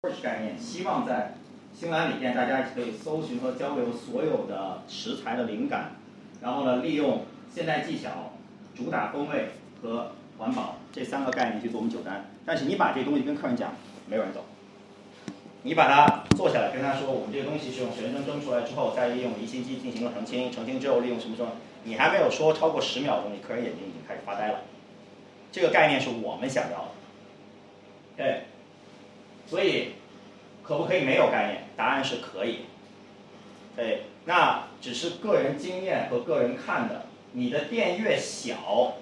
概念，希望在新兰里店大家可以搜寻和交流所有的食材的灵感，然后呢，利用现代技巧，主打风味和环保这三个概念去做我们酒单。但是你把这东西跟客人讲，没有人懂。你把它做下来，跟他说我们这个东西是用水蒸蒸出来之后，再利用离心机进行了澄清，澄清之后利用什么什么，你还没有说超过十秒钟，你客人眼睛已经开始发呆了。这个概念是我们想要的。对，所以可不可以没有概念？答案是可以。对，那只是个人经验和个人看的。你的店越小，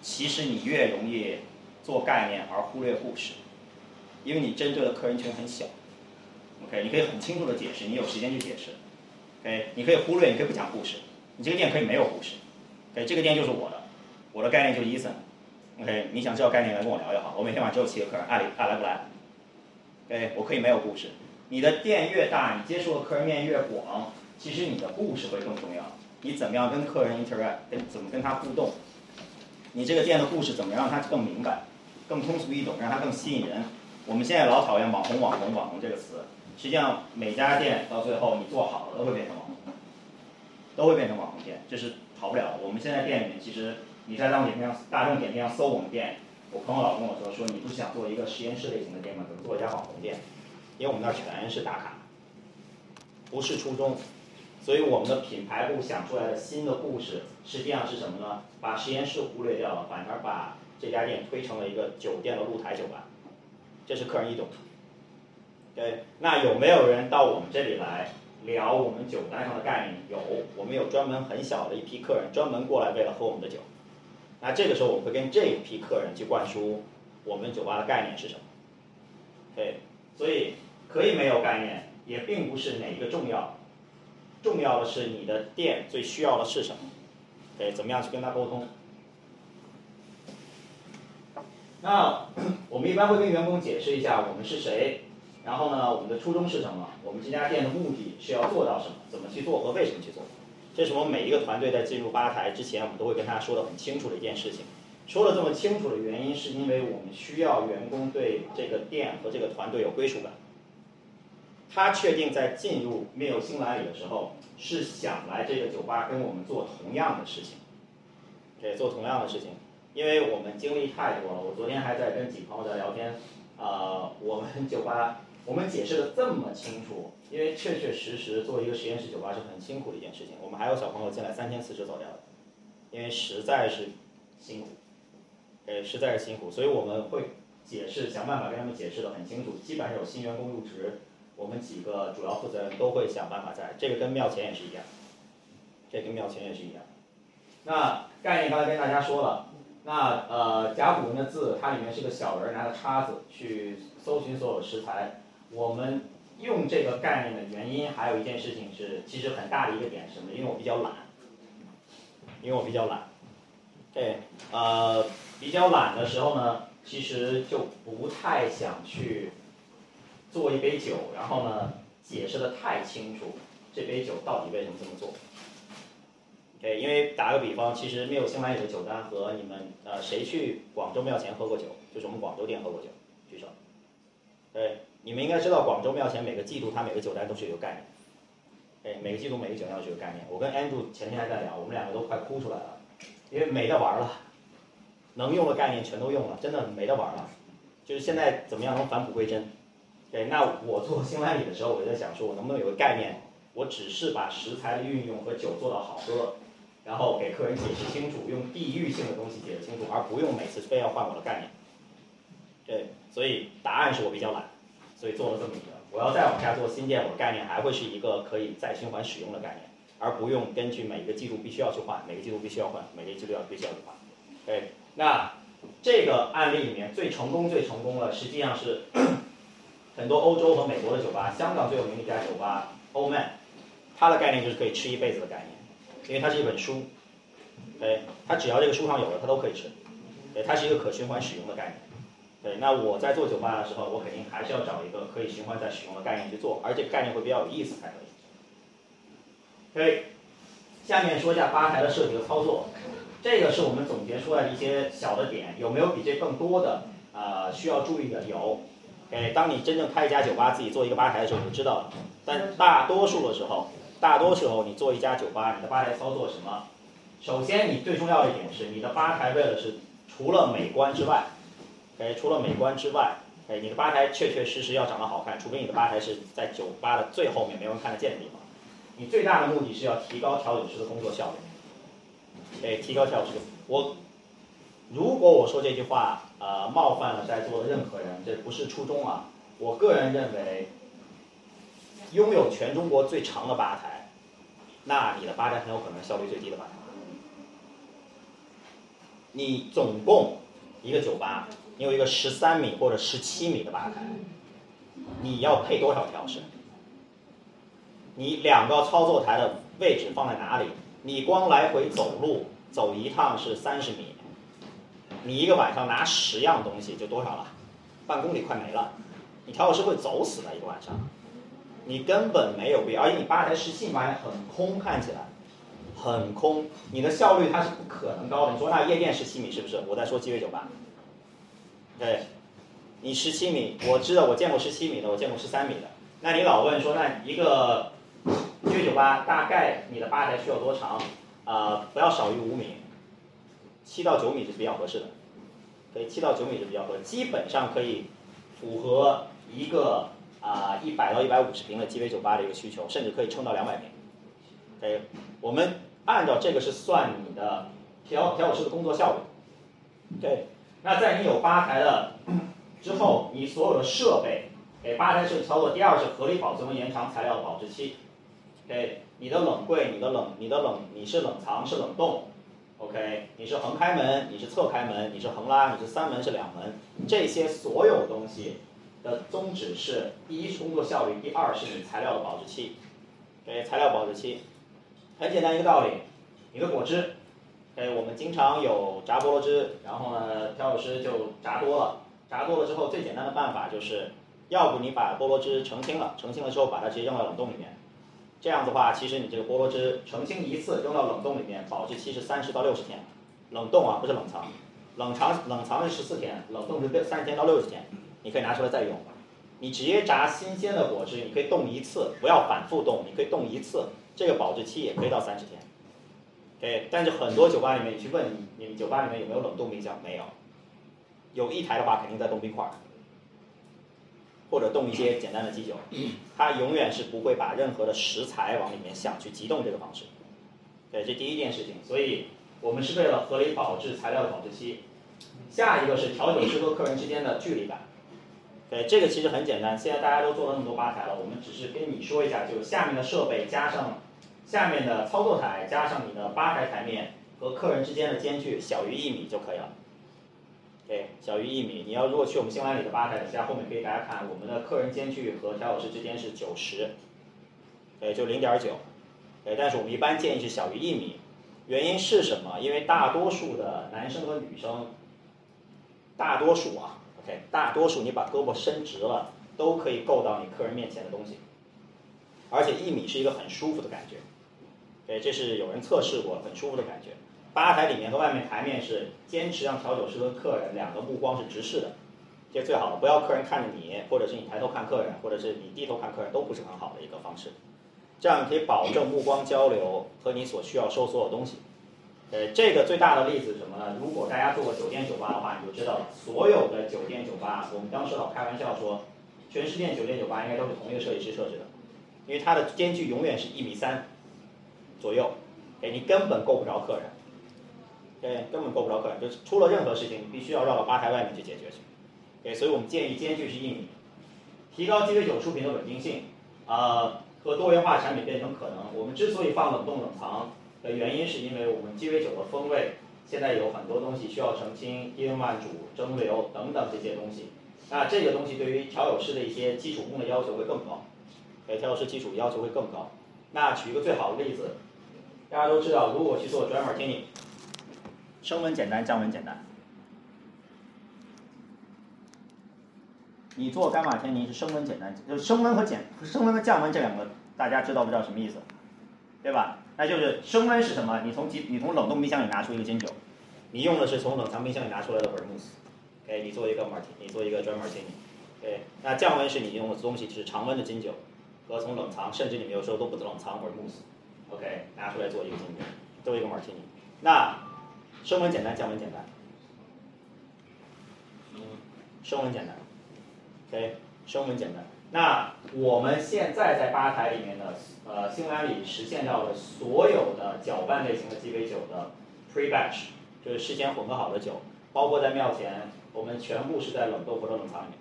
其实你越容易做概念而忽略故事，因为你针对的客人群很小。OK，你可以很清楚的解释，你有时间去解释。OK，你可以忽略，你可以不讲故事。你这个店可以没有故事。OK，这个店就是我的，我的概念就是 Eason。OK，你想知道概念来跟我聊就好。我每天晚上只有七个客人，爱爱来不来？OK，我可以没有故事。你的店越大，你接触的客人面越广，其实你的故事会更重要。你怎么样跟客人 interact，跟怎么跟他互动？你这个店的故事怎么让他更明白、更通俗易懂，让他更吸引人？我们现在老讨厌网红、网红、网红这个词。实际上，每家店到最后你做好了都会变成网红，都会变成网红店，这是逃不了的。我们现在店里面，其实你在大众点评上、大众点评上搜我们店，我朋友老跟我说，说你不想做一个实验室类型的店吗？怎么做一家网红店？因为我们那儿全是打卡，不是初衷。所以我们的品牌部想出来的新的故事，实际上是什么呢？把实验室忽略掉了，反而把这家店推成了一个酒店的露台酒吧，这是客人一懂。对，那有没有人到我们这里来聊我们酒单上的概念？有，我们有专门很小的一批客人，专门过来为了喝我们的酒。那这个时候我们会跟这一批客人去灌输我们酒吧的概念是什么？对，所以可以没有概念，也并不是哪一个重要，重要的是你的店最需要的是什么？对，怎么样去跟他沟通？那 我们一般会跟员工解释一下我们是谁。然后呢，我们的初衷是什么？我们这家店的目的是要做到什么？怎么去做和为什么去做？这是我们每一个团队在进入吧台之前，我们都会跟他说的很清楚的一件事情。说的这么清楚的原因，是因为我们需要员工对这个店和这个团队有归属感。他确定在进入缪有新来里的时候，是想来这个酒吧跟我们做同样的事情，对，做同样的事情。因为我们经历太多了，我昨天还在跟几朋友在聊天，啊，我们酒吧。我们解释的这么清楚，因为确确实实做一个实验室酒吧是很辛苦的一件事情。我们还有小朋友进来三天辞职走掉的，因为实在是辛苦，呃，实在是辛苦，所以我们会解释，想办法跟他们解释的很清楚。基本上有新员工入职，我们几个主要负责人都会想办法在。这个跟庙前也是一样，这跟庙前也是一样。那概念刚才跟大家说了，那呃甲骨文的字，它里面是个小人拿着叉子去搜寻所有食材。我们用这个概念的原因，还有一件事情是，其实很大的一个点是什么？因为我比较懒，因为我比较懒，对，呃，比较懒的时候呢，其实就不太想去做一杯酒，然后呢，解释的太清楚，这杯酒到底为什么这么做。对，因为打个比方，其实没有新来里的酒单和你们呃谁去广州庙前喝过酒？就是我们广州店喝过酒，举手。对。你们应该知道，广州庙前每个季度它每个酒单都是有概念，哎，每个季度每个酒单都是有概念。我跟 Andrew 前天还在聊，我们两个都快哭出来了，因为没得玩了，能用的概念全都用了，真的没得玩了。就是现在怎么样能返璞归真？对，那我做新来里的时候，我就在想说，我能不能有个概念，我只是把食材的运用和酒做到好喝，然后给客人解释清楚，用地域性的东西解释清楚，而不用每次非要换我的概念。对，所以答案是我比较懒。所以做了这么一个，我要再往下做新店，我的概念还会是一个可以再循环使用的概念，而不用根据每一个季度必须要去换，每个季度必须要换，每个季度要必须要去换。对，那这个案例里面最成功、最成功的，实际上是 很多欧洲和美国的酒吧，香港最有名的一家酒吧 o Man，它的概念就是可以吃一辈子的概念，因为它是一本书，对，它只要这个书上有的，它都可以吃，对，它是一个可循环使用的概念。对，那我在做酒吧的时候，我肯定还是要找一个可以循环再使用的概念去做，而且概念会比较有意思才可以。可以，下面说一下吧台的设计和操作，这个是我们总结出来的一些小的点，有没有比这更多的？呃，需要注意的有。，OK，当你真正开一家酒吧，自己做一个吧台的时候，你就知道了。但大多数的时候，大多时候你做一家酒吧，你的吧台操作什么？首先，你最重要的一点是，你的吧台为了是除了美观之外，OK，除了美观之外，哎，你的吧台确确实实要长得好看，除非你的吧台是在酒吧的最后面没有人看得见的地方。你最大的目的是要提高调酒师的工作效率，哎，提高调酒师。我如果我说这句话，呃，冒犯了在座的任何人，这不是初衷啊。我个人认为，拥有全中国最长的吧台，那你的吧台很有可能效率最低的吧台。你总共一个酒吧，你有一个十三米或者十七米的吧台，你要配多少调试？你两个操作台的位置放在哪里？你光来回走路走一趟是三十米，你一个晚上拿十样东西就多少了？半公里快没了，你调酒师会走死的一个晚上，你根本没有必要，而且你吧台十七米很空，看起来。很空，你的效率它是不可能高的。你说那夜店十七米是不是？我在说鸡尾酒吧。对，你十七米，我知道我见过十七米的，我见过十三米的。那你老问说，那一个鸡尾酒吧大概你的吧台需要多长？啊，不要少于五米，七到九米是比较合适的。对七到九米是比较合，基本上可以符合一个啊一百到一百五十平的鸡尾酒吧的一个需求，甚至可以撑到两百平。对，我们。按照这个是算你的调调酒师的工作效率。对，那在你有吧台了 之后，你所有的设备给吧台设计操作。第二是合理保存和延长材料的保质期。OK，你的冷柜、你的冷、你的冷，你是冷藏是冷冻？OK，你是横开门，你是侧开门，你是横拉，你是三门是两门？这些所有东西的宗旨是：第一是工作效率，第二是你材料的保质期。OK，材料保质期。很简单一个道理，你的果汁，哎，我们经常有榨菠萝汁，然后呢，调酒师就榨多了，榨多了之后，最简单的办法就是，要不你把菠萝汁澄清了，澄清了之后把它直接扔到冷冻里面，这样的话，其实你这个菠萝汁澄清一次扔到冷冻里面，保质期是三十到六十天，冷冻啊不是冷藏，冷藏冷藏是十四天，冷冻是三十天到六十天，你可以拿出来再用，你直接榨新鲜的果汁，你可以冻一次，不要反复冻，你可以冻一次。这个保质期也可以到三十天。，OK，但是很多酒吧里面，你去问你你们酒吧里面有没有冷冻冰箱？没有，有一台的话肯定在冻冰块，或者冻一些简单的基酒，它永远是不会把任何的食材往里面想去急冻这个方式。对，这第一件事情，所以我们是为了合理保质材料的保质期。下一个是调酒师和客人之间的距离感。对，这个其实很简单，现在大家都做了那么多吧台了，我们只是跟你说一下，就是下面的设备加上。下面的操作台加上你的吧台台面和客人之间的间距小于一米就可以了。对，小于一米。你要如果去我们新来里的吧台，等下后面可以大家看，我们的客人间距和调酒师之间是九十，对，就零点九。对，但是我们一般建议是小于一米。原因是什么？因为大多数的男生和女生，大多数啊，OK，大多数你把胳膊伸直了，都可以够到你客人面前的东西。而且一米是一个很舒服的感觉。对，这是有人测试过，很舒服的感觉。吧台里面和外面台面是坚持让调酒师和客人两个目光是直视的，这最好的。不要客人看着你，或者是你抬头看客人，或者是你低头看客人，都不是很好的一个方式。这样可以保证目光交流和你所需要收所有东西。呃，这个最大的例子是什么呢？如果大家做过酒店酒吧的话，你就知道。所有的酒店酒吧，我们当时老开玩笑说，全世界酒店酒吧应该都是同一个设计师设置的，因为它的间距永远是一米三。左右，哎，你根本够不着客人，对，根本够不着客人，就是出了任何事情，你必须要绕到吧台外面去解决去，对，所以我们建议间距是一米，提高鸡尾酒出品的稳定性，啊，和多元化产品变成可能。我们之所以放冷冻冷藏的原因，是因为我们鸡尾酒的风味现在有很多东西需要澄清、低温慢煮、蒸馏等等这些东西，那这个东西对于调酒师的一些基础功的要求会更高，对，调酒师基础要求会更高。那举一个最好的例子。大家都知道，如果去做 Dry Martini，升温简单，降温简单。你做干马天尼是升温简单，就是升温和减升温和降温这两个，大家知道不知道什么意思？对吧？那就是升温是什么？你从几你从冷冻冰箱里拿出一个金酒，你用的是从冷藏冰箱里拿出来的 Vermouth，哎，你做一个 Martini，你做一个 Dry Martini，对，那降温是你用的东西是常温的金酒，和从冷藏，甚至你们有时候都不冷藏或者慕斯，OK，拿出来做一个金酒，做一个 martini。那升温简单，降温简单。升温简单，OK，升温简单。那我们现在在吧台里面呢，呃，新兰里实现到的所有的搅拌类型的鸡尾酒的 pre batch，就是事先混合好的酒，包括在庙前，我们全部是在冷冻或者冷藏里面。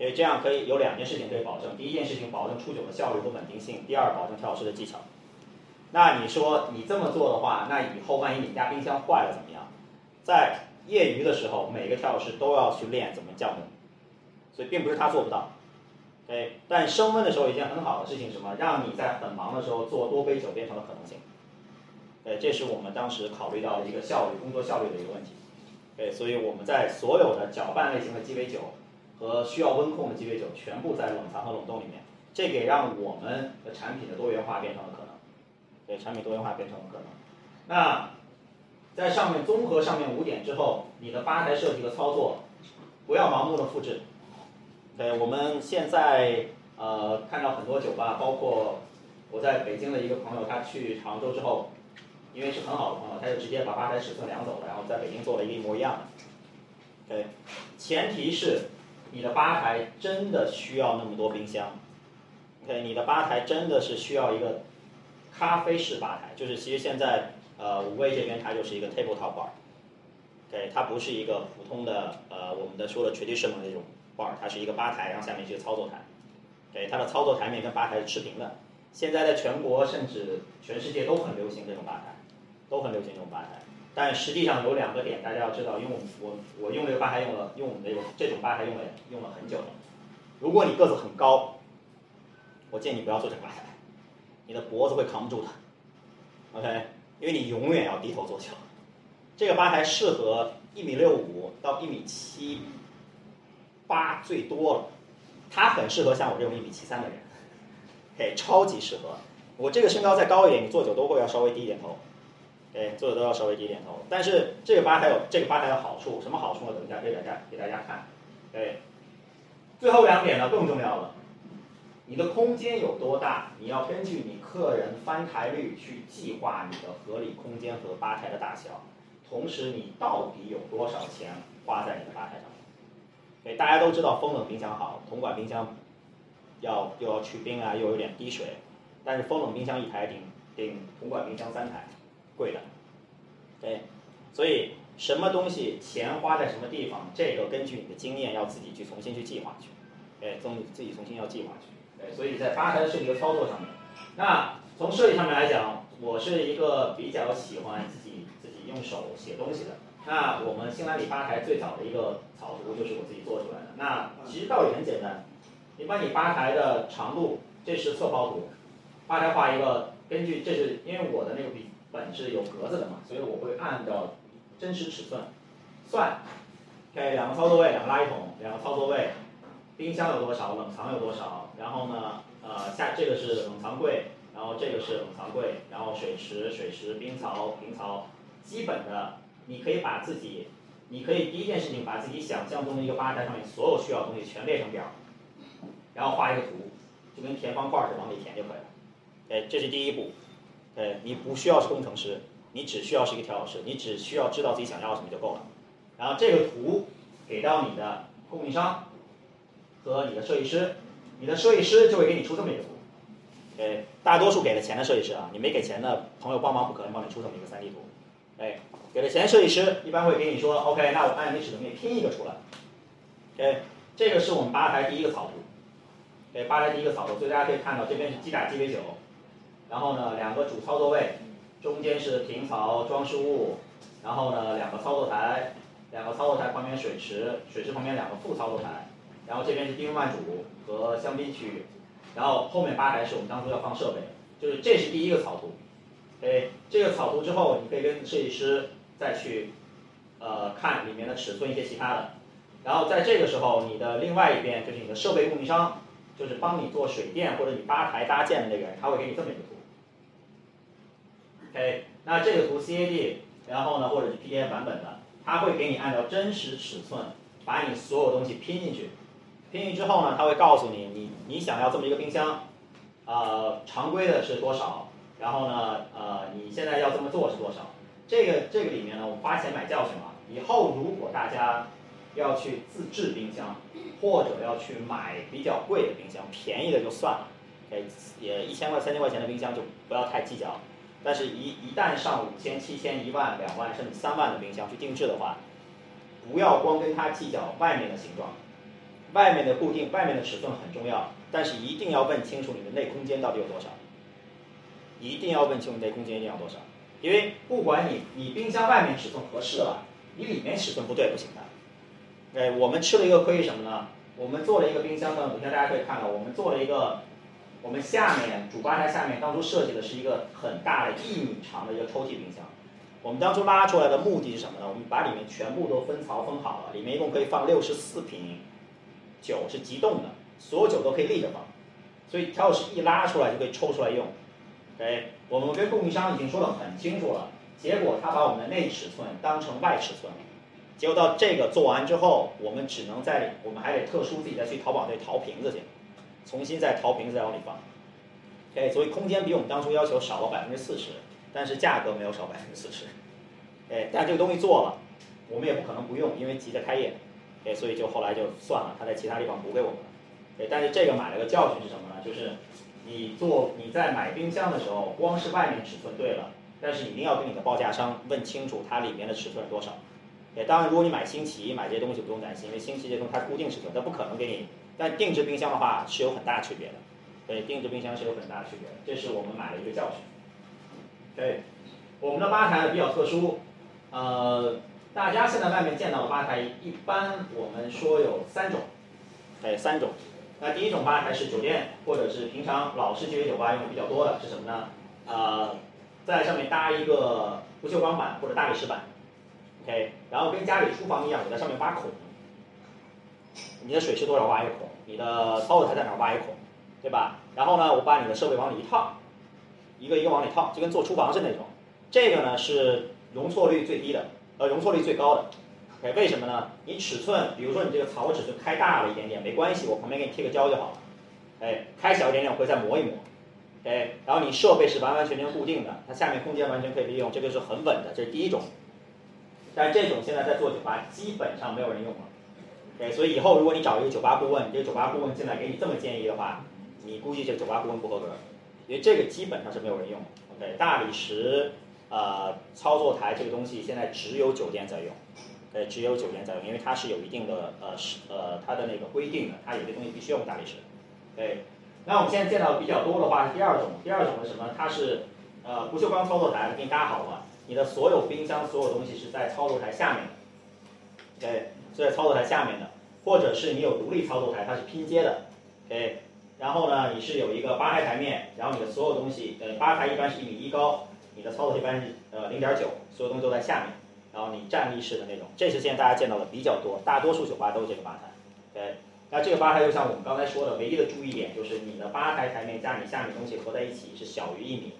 所以这样可以有两件事情可以保证：第一件事情保证出酒的效率和稳定性；第二，保证调酒师的技巧。那你说你这么做的话，那以后万一你家冰箱坏了怎么样？在业余的时候，每个调酒师都要去练怎么降温，所以并不是他做不到哎。但升温的时候一件很好的事情，什么？让你在很忙的时候做多杯酒变成了可能性。对，这是我们当时考虑到的一个效率、工作效率的一个问题。对，所以我们在所有的搅拌类型的鸡尾酒和需要温控的鸡尾酒，全部在冷藏和冷冻里面，这给让我们的产品的多元化变成了可能。对，产品多元化变成了可能。那。在上面综合上面五点之后，你的吧台设计和操作，不要盲目的复制。对，我们现在呃看到很多酒吧，包括我在北京的一个朋友，他去常州之后，因为是很好的朋友，他就直接把吧台尺寸量走了，然后在北京做了一个一模一样的。对，前提是你的吧台真的需要那么多冰箱。OK，你的吧台真的是需要一个咖啡式吧台，就是其实现在。呃，五位这边它就是一个 tabletop bar，OK，它不是一个普通的呃我们的说的 traditional 那种 bar，它是一个吧台，然后下面是一个操作台，对，它的操作台面跟吧台是持平的。现在在全国甚至全世界都很流行这种吧台，都很流行这种吧台。但实际上有两个点大家要知道，因为我我我用这个吧台用了用我们这个这种吧台用了用了很久了。如果你个子很高，我建议你不要做这个吧台，你的脖子会扛不住的，OK。因为你永远要低头做球，这个吧台适合一米六五到一米七八最多了，它很适合像我这种一米七三的人，嘿，超级适合。我这个身高再高一点，你坐久都会要稍微低一点头，哎，做的都要稍微低一点头。但是这个吧台有这个吧台的好处，什么好处呢？等一下给大家给大家看，哎，最后两点呢更重要了。你的空间有多大？你要根据你客人翻台率去计划你的合理空间和吧台的大小，同时你到底有多少钱花在你的吧台上？对，大家都知道风冷冰箱好，铜管冰箱要又要去冰啊，又有点滴水，但是风冷冰箱一台顶顶铜管冰箱三台，贵的。对，所以什么东西钱花在什么地方，这个根据你的经验要自己去重新去计划去，哎，重自己重新要计划去。对，所以在吧台的设计和操作上面，那从设计上面来讲，我是一个比较喜欢自己自己用手写东西的。那我们新兰里吧台最早的一个草图就是我自己做出来的。那其实道理很简单，你把你吧台的长度，这是侧抛图，吧台画一个，根据这是因为我的那个笔本是有格子的嘛，所以我会按照真实尺寸算。OK，两个操作位，两个垃圾桶，两个操作位。冰箱有多少，冷藏有多少，然后呢，呃，下这个是冷藏柜，然后这个是冷藏柜，然后水池、水池、冰槽、冰槽，基本的，你可以把自己，你可以第一件事情把自己想象中的一个吧台上面所有需要的东西全列成表，然后画一个图，就跟填方块似的往里填就可以了。哎，这是第一步。哎，你不需要是工程师，你只需要是一个调酒师，你只需要知道自己想要什么就够了。然后这个图给到你的供应商。和你的设计师，你的设计师就会给你出这么一个图，哎，大多数给了钱的设计师啊，你没给钱的朋友帮忙不可能帮你出这么一个 3D 图，哎，给了钱设计师一般会给你说，OK，那我按你尺寸给你拼一个出来，OK，这个是我们吧台第一个草图，对，吧台第一个草图，所以大家可以看到这边是击打鸡尾酒，然后呢两个主操作位，中间是平槽装饰物，然后呢两个操作台，两个操作台旁边水池，水池旁边两个副操作台。然后这边是低温慢煮和香槟区域，然后后面吧台是我们当初要放设备，就是这是第一个草图，哎，这个草图之后，你可以跟设计师再去，呃，看里面的尺寸一些其他的，然后在这个时候，你的另外一边就是你的设备供应商，就是帮你做水电或者你吧台搭建的那个人，他会给你这么一个图，OK，那这个图 CAD，然后呢或者是 PDF 版本的，它会给你按照真实尺寸。把你所有东西拼进去，拼进去之后呢，它会告诉你，你你想要这么一个冰箱，呃，常规的是多少，然后呢，呃，你现在要这么做是多少？这个这个里面呢，我花钱买教训了。以后如果大家要去自制冰箱，或者要去买比较贵的冰箱，便宜的就算了，也一千块、三千块钱的冰箱就不要太计较。但是，一一旦上五千、七千、一万、两万甚至三万的冰箱去定制的话，不要光跟它计较外面的形状，外面的固定、外面的尺寸很重要，但是一定要问清楚你的内空间到底有多少。一定要问清楚内空间一定要多少，因为不管你你冰箱外面尺寸合适了，你里面尺寸不对不行的。哎，我们吃了一个亏什么呢？我们做了一个冰箱呢，等下大家可以看到，我们做了一个。我们下面主吧台下面当初设计的是一个很大的一米长的一个抽屉冰箱。我们当初拉出来的目的是什么呢？我们把里面全部都分槽分好了，里面一共可以放六十四瓶酒，是急冻的，所有酒都可以立着放，所以调酒师一拉出来就可以抽出来用。OK，我们跟供应商已经说得很清楚了，结果他把我们的内尺寸当成外尺寸了。结果到这个做完之后，我们只能在我们还得特殊自己再去淘宝再淘瓶子去。重新再淘瓶子再往里放，OK，所以空间比我们当初要求少了百分之四十，但是价格没有少百分之四十，哎，但这个东西做了，我们也不可能不用，因为急着开业，哎，所以就后来就算了，他在其他地方补给我们了，哎，但是这个买了个教训是什么呢？就是你做你在买冰箱的时候，光是外面尺寸对了，但是一定要跟你的报价商问清楚它里面的尺寸是多少，哎，当然如果你买新奇买这些东西不用担心，因为新奇这东西它固定尺寸，它不可能给你。但定制冰箱的话是有很大区别的，对，定制冰箱是有很大区别的，这是我们买的一个教训。对，我们的吧台比较特殊，呃，大家现在外面见到的吧台，一般我们说有三种，哎，三种。那第一种吧台是酒店或者是平常老式街酒吧用的比较多的，是什么呢？呃，在上面搭一个不锈钢板或者大理石板，OK，然后跟家里厨房一样，我在上面挖孔。你的水是多少挖一孔，你的操作台在哪挖一孔，对吧？然后呢，我把你的设备往里一套，一个一个往里套，就跟做厨房是那种。这个呢是容错率最低的，呃，容错率最高的。哎，为什么呢？你尺寸，比如说你这个槽尺寸开大了一点点没关系，我旁边给你贴个胶就好了。哎，开小一点点我会再磨一磨。哎，然后你设备是完完全全固定的，它下面空间完全可以利用，这个是很稳的，这是第一种。但这种现在在做酒吧基本上没有人用了。对，所以以后如果你找一个酒吧顾问，这个酒吧顾问进来给你这么建议的话，你估计这个酒吧顾问不合格，因为这个基本上是没有人用。OK，大理石呃操作台这个东西现在只有酒店在用，对，只有酒店在用，因为它是有一定的呃是呃它的那个规定的，它有些东西必须用大理石。对，那我们现在见到比较多的话是第二种，第二种是什么？它是呃不锈钢操作台给你搭好了，你的所有冰箱所有东西是在操作台下面。对。是在操作台下面的，或者是你有独立操作台，它是拼接的，OK，然后呢，你是有一个吧台台面，然后你的所有东西，呃，吧台一般是一米一高，你的操作一般是呃零点九，所有东西都在下面，然后你站立式的那种，这是现在大家见到的比较多，大多数酒吧都是这个吧台，OK，那这个吧台就像我们刚才说的，唯一的注意点就是你的吧台台面加你下面东西合在一起是小于一米，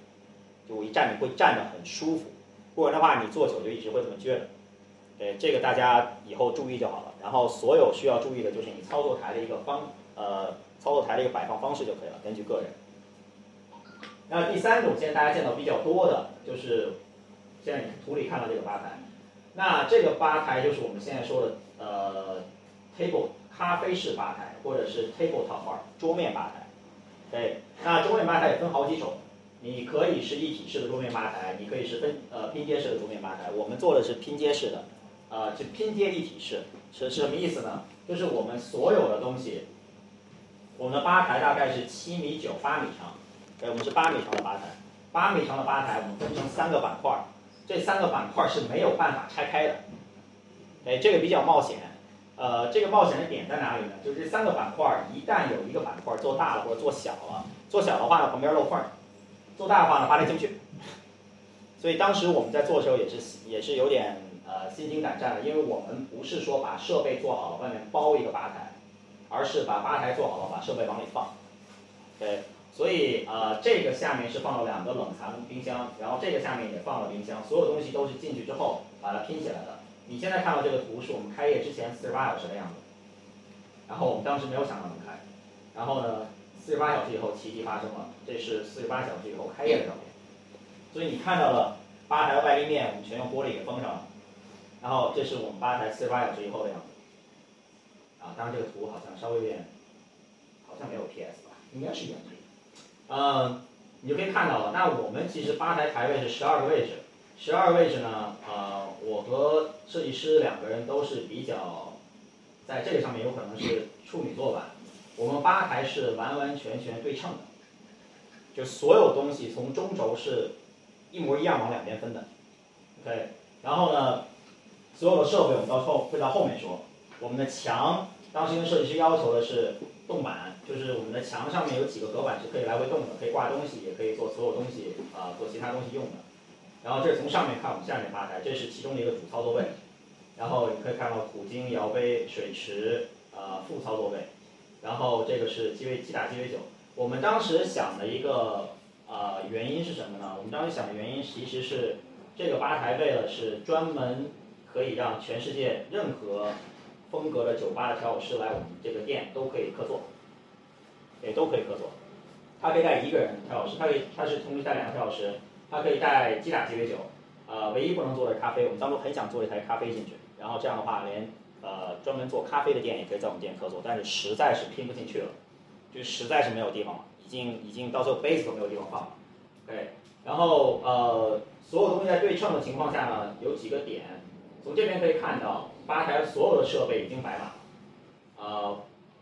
就我一站你会站得很舒服，不然的话你坐久就一直会这么撅着。对，这个大家以后注意就好了。然后所有需要注意的就是你操作台的一个方，呃，操作台的一个摆放方式就可以了，根据个人。那第三种现在大家见到比较多的就是现在你图里看到这个吧台，那这个吧台就是我们现在说的呃，table 咖啡式吧台或者是 table top bar 桌面吧台。对，那桌面吧台也分好几种。你可以是一体式的桌面吧台，你可以是分呃拼接式的桌面吧台。我们做的是拼接式的。呃，就拼接一体式是是什么意思呢？就是我们所有的东西，我们的吧台大概是七米九八米长，对，我们是八米长的吧台，八米长的吧台我们分成三个板块，这三个板块是没有办法拆开的，哎，这个比较冒险，呃，这个冒险的点在哪里呢？就是这三个板块一旦有一个板块做大了或者做小了，做小的话呢旁边漏缝儿，做大的话呢吧台进不去，所以当时我们在做的时候也是也是有点。呃，心惊胆战的，因为我们不是说把设备做好了，外面包一个吧台，而是把吧台做好了，把设备往里放。对，所以呃，这个下面是放了两个冷藏冰箱，然后这个下面也放了冰箱，所有东西都是进去之后把它拼起来的。你现在看到这个图是我们开业之前四十八小时的样子，然后我们当时没有想到能开，然后呢，四十八小时以后奇迹发生了，这是四十八小时以后开业的照片，所以你看到了吧台的外立面我们全用玻璃给封上了，然后这是我们吧台四十八小时以后的样子，啊，当然这个图好像稍微有点，好像没有 PS 吧，应该是原图，嗯，你就可以看到了，那我们其实吧台台位是十二个位置。十二位置呢？呃，我和设计师两个人都是比较，在这个上面有可能是处女座吧。我们吧台是完完全全对称的，就所有东西从中轴是一模一样往两边分的。OK，然后呢，所有的设备我们到后会到后面说。我们的墙当时跟设计师要求的是动板，就是我们的墙上面有几个隔板是可以来回动的，可以挂东西，也可以做所有东西啊，做其他东西用的。然后这是从上面看我们下面吧台，这是其中的一个主操作位，然后你可以看到古今窑杯水池呃副操作位，然后这个是鸡尾鸡打鸡尾酒。我们当时想的一个呃原因是什么呢？我们当时想的原因其实是这个吧台为了是专门可以让全世界任何风格的酒吧的调酒师来我们这个店都可以客座，也都可以客座。他可以带一个人调酒师，他可以他是同时带两个调酒师。它可以带鸡打鸡尾酒，呃，唯一不能做的咖啡。我们当初很想做一台咖啡进去，然后这样的话，连呃专门做咖啡的店也可以在我们店客座，但是实在是拼不进去了，就实在是没有地方了，已经已经到最后杯子都没有地方放了。对，然后呃，所有东西在对称的情况下呢，有几个点，从这边可以看到，吧台所有的设备已经摆满，呃，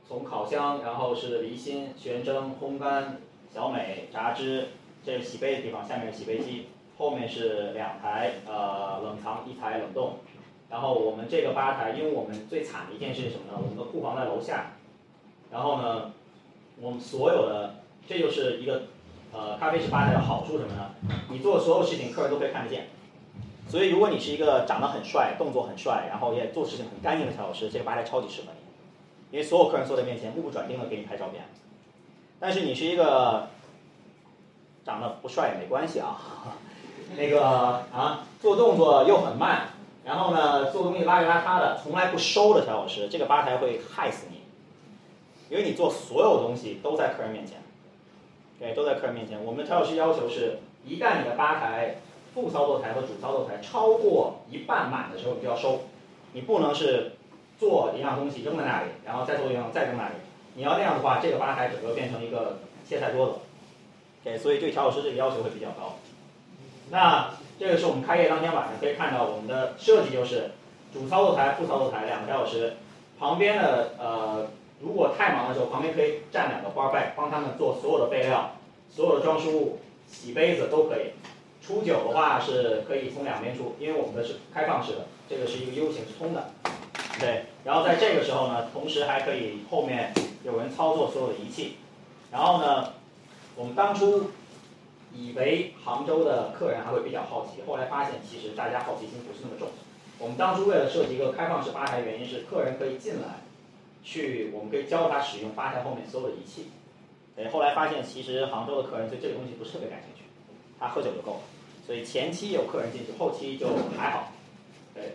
从烤箱，然后是离心、旋蒸、烘干、小美、榨汁。这是洗杯的地方，下面是洗杯机，后面是两台呃冷藏，一台冷冻。然后我们这个吧台，因为我们最惨的一件事是什么呢？我们的库房在楼下。然后呢，我们所有的，这就是一个呃咖啡室吧台的好处什么呢？你做所有事情，客人都可以看得见。所以如果你是一个长得很帅、动作很帅，然后也做事情很干净的调酒师，这个吧台超级适合你，因为所有客人坐在面前，目不转睛的给你拍照片。但是你是一个。长得不帅也没关系啊，那个啊，做动作又很慢，然后呢，做东西邋里邋遢的，从来不收的调酒师，这个吧台会害死你，因为你做所有东西都在客人面前，对，都在客人面前。我们调酒师要求是，一旦你的吧台副操作台和主操作台超过一半满的时候，你就要收，你不能是做一样东西扔在那里，然后再做一样再扔那里，你要那样的话，这个吧台整个变成一个切菜桌子。对，所以对调酒师这个要求会比较高。那这个是我们开业当天晚上可以看到我们的设计，就是主操作台、副操作台两个调酒师，旁边的呃，如果太忙的时候，旁边可以站两个 bar back，帮他们做所有的备料、所有的装饰物、洗杯子都可以。出酒的话是可以从两边出，因为我们的是开放式的，这个是一个 U 型是通的。对，然后在这个时候呢，同时还可以后面有人操作所有的仪器，然后呢。我们当初以为杭州的客人还会比较好奇，后来发现其实大家好奇心不是那么重。我们当初为了设计一个开放式吧台，原因是客人可以进来，去我们可以教他使用吧台后面所有的仪器。对，后来发现其实杭州的客人对这个东西不是特别感兴趣，他喝酒就够了。所以前期有客人进去，后期就还好。对。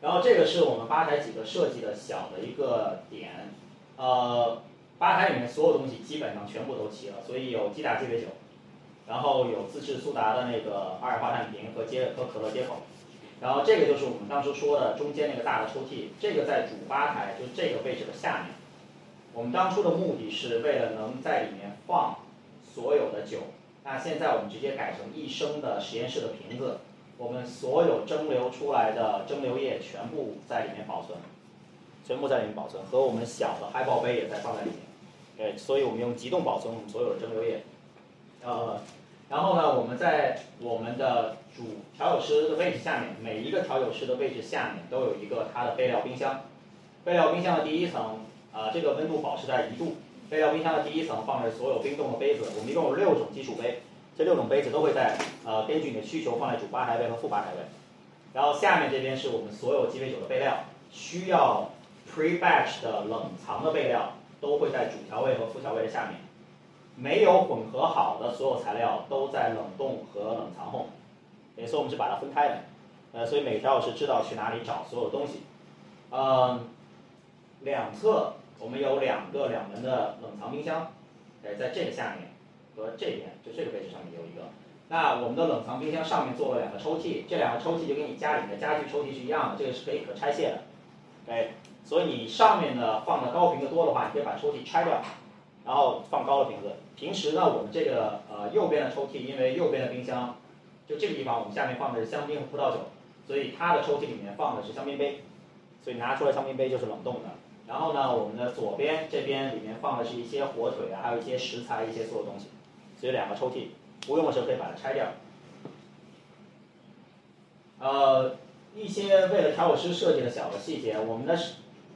然后这个是我们吧台几个设计的小的一个点，呃。吧台里面所有东西基本上全部都齐了，所以有鸡打鸡尾酒，然后有自制苏打的那个二氧化碳瓶和接和可乐接口，然后这个就是我们当初说的中间那个大的抽屉，这个在主吧台就这个位置的下面。我们当初的目的是为了能在里面放所有的酒，那现在我们直接改成一升的实验室的瓶子，我们所有蒸馏出来的蒸馏液全部在里面保存。全部在里面保存，和我们小的嗨爆杯也在放在里面，对，所以我们用急冻保存我们所有的蒸馏液，呃，然后呢，我们在我们的主调酒师的位置下面，每一个调酒师的位置下面都有一个它的备料冰箱，备料冰箱的第一层，啊，这个温度保持在一度，备料冰箱的第一层放着所有冰冻的杯子，我们一共有六种基础杯，这六种杯子都会在呃根据你的需求放在主吧台位和副吧台位，然后下面这边是我们所有鸡尾酒的备料，需要。Pre-batch 的冷藏的备料都会在主调味和副调味的下面，没有混合好的所有材料都在冷冻和冷藏后，所以我们是把它分开的。呃，所以每条我是知道去哪里找所有东西。嗯，两侧我们有两个两门的冷藏冰箱，哎，在这个下面和这边，就这个位置上面有一个。那我们的冷藏冰箱上面做了两个抽屉，这两个抽屉就跟你家里的家具抽屉是一样的，这个是可以可拆卸的。哎，所以你上面呢放的高瓶子多的话，你可以把抽屉拆掉，然后放高的瓶子。平时呢，我们这个呃右边的抽屉，因为右边的冰箱就这个地方，我们下面放的是香槟和葡萄酒，所以它的抽屉里面放的是香槟杯，所以拿出来香槟杯就是冷冻的。然后呢，我们的左边这边里面放的是一些火腿啊，还有一些食材，一些所有东西，所以两个抽屉，不用的时候可以把它拆掉。呃。一些为了调酒师设计的小的细节，我们的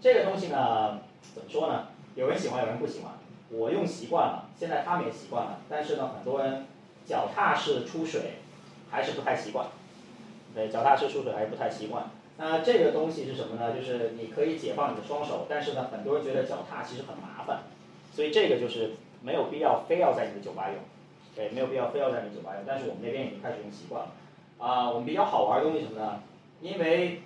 这个东西呢，怎么说呢？有人喜欢，有人不喜欢。我用习惯了，现在他们也习惯了。但是呢，很多人脚踏式出水还是不太习惯。对，脚踏式出水还是不太习惯。那这个东西是什么呢？就是你可以解放你的双手，但是呢，很多人觉得脚踏其实很麻烦，所以这个就是没有必要非要在你的酒吧用。对，没有必要非要在你酒吧用。但是我们那边已经开始用习惯了。啊，我们比较好玩的东西什么呢？因为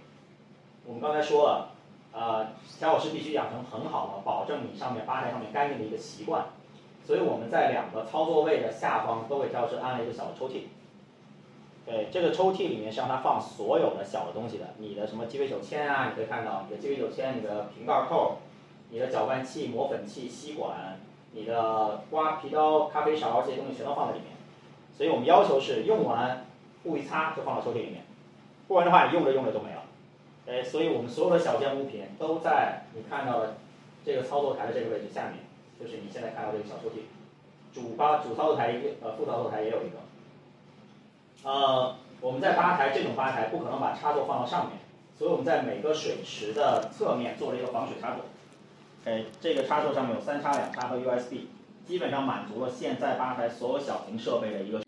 我们刚才说了，呃，调酒师必须养成很好的保证你上面吧台上面干净的一个习惯，所以我们在两个操作位的下方都给调酒师安了一个小抽屉。对，这个抽屉里面是让它放所有的小的东西的，你的什么鸡尾酒签啊，你可以看到你的鸡尾酒签、你的瓶盖扣、你的搅拌器、磨粉器、吸管、你的刮皮刀、咖啡勺这些东西全都放在里面。所以我们要求是用完布一擦就放到抽屉里面。不然的话，你用着用着都没了。哎，所以我们所有的小件物品都在你看到的这个操作台的这个位置下面，就是你现在看到这个小抽屉。主吧主操作台一个，呃，副操作台也有一个。呃，我们在吧台这种吧台不可能把插座放到上面，所以我们在每个水池的侧面做了一个防水插座。哎，这个插座上面有三插、两插和 USB，基本上满足了现在吧台所有小型设备的一个。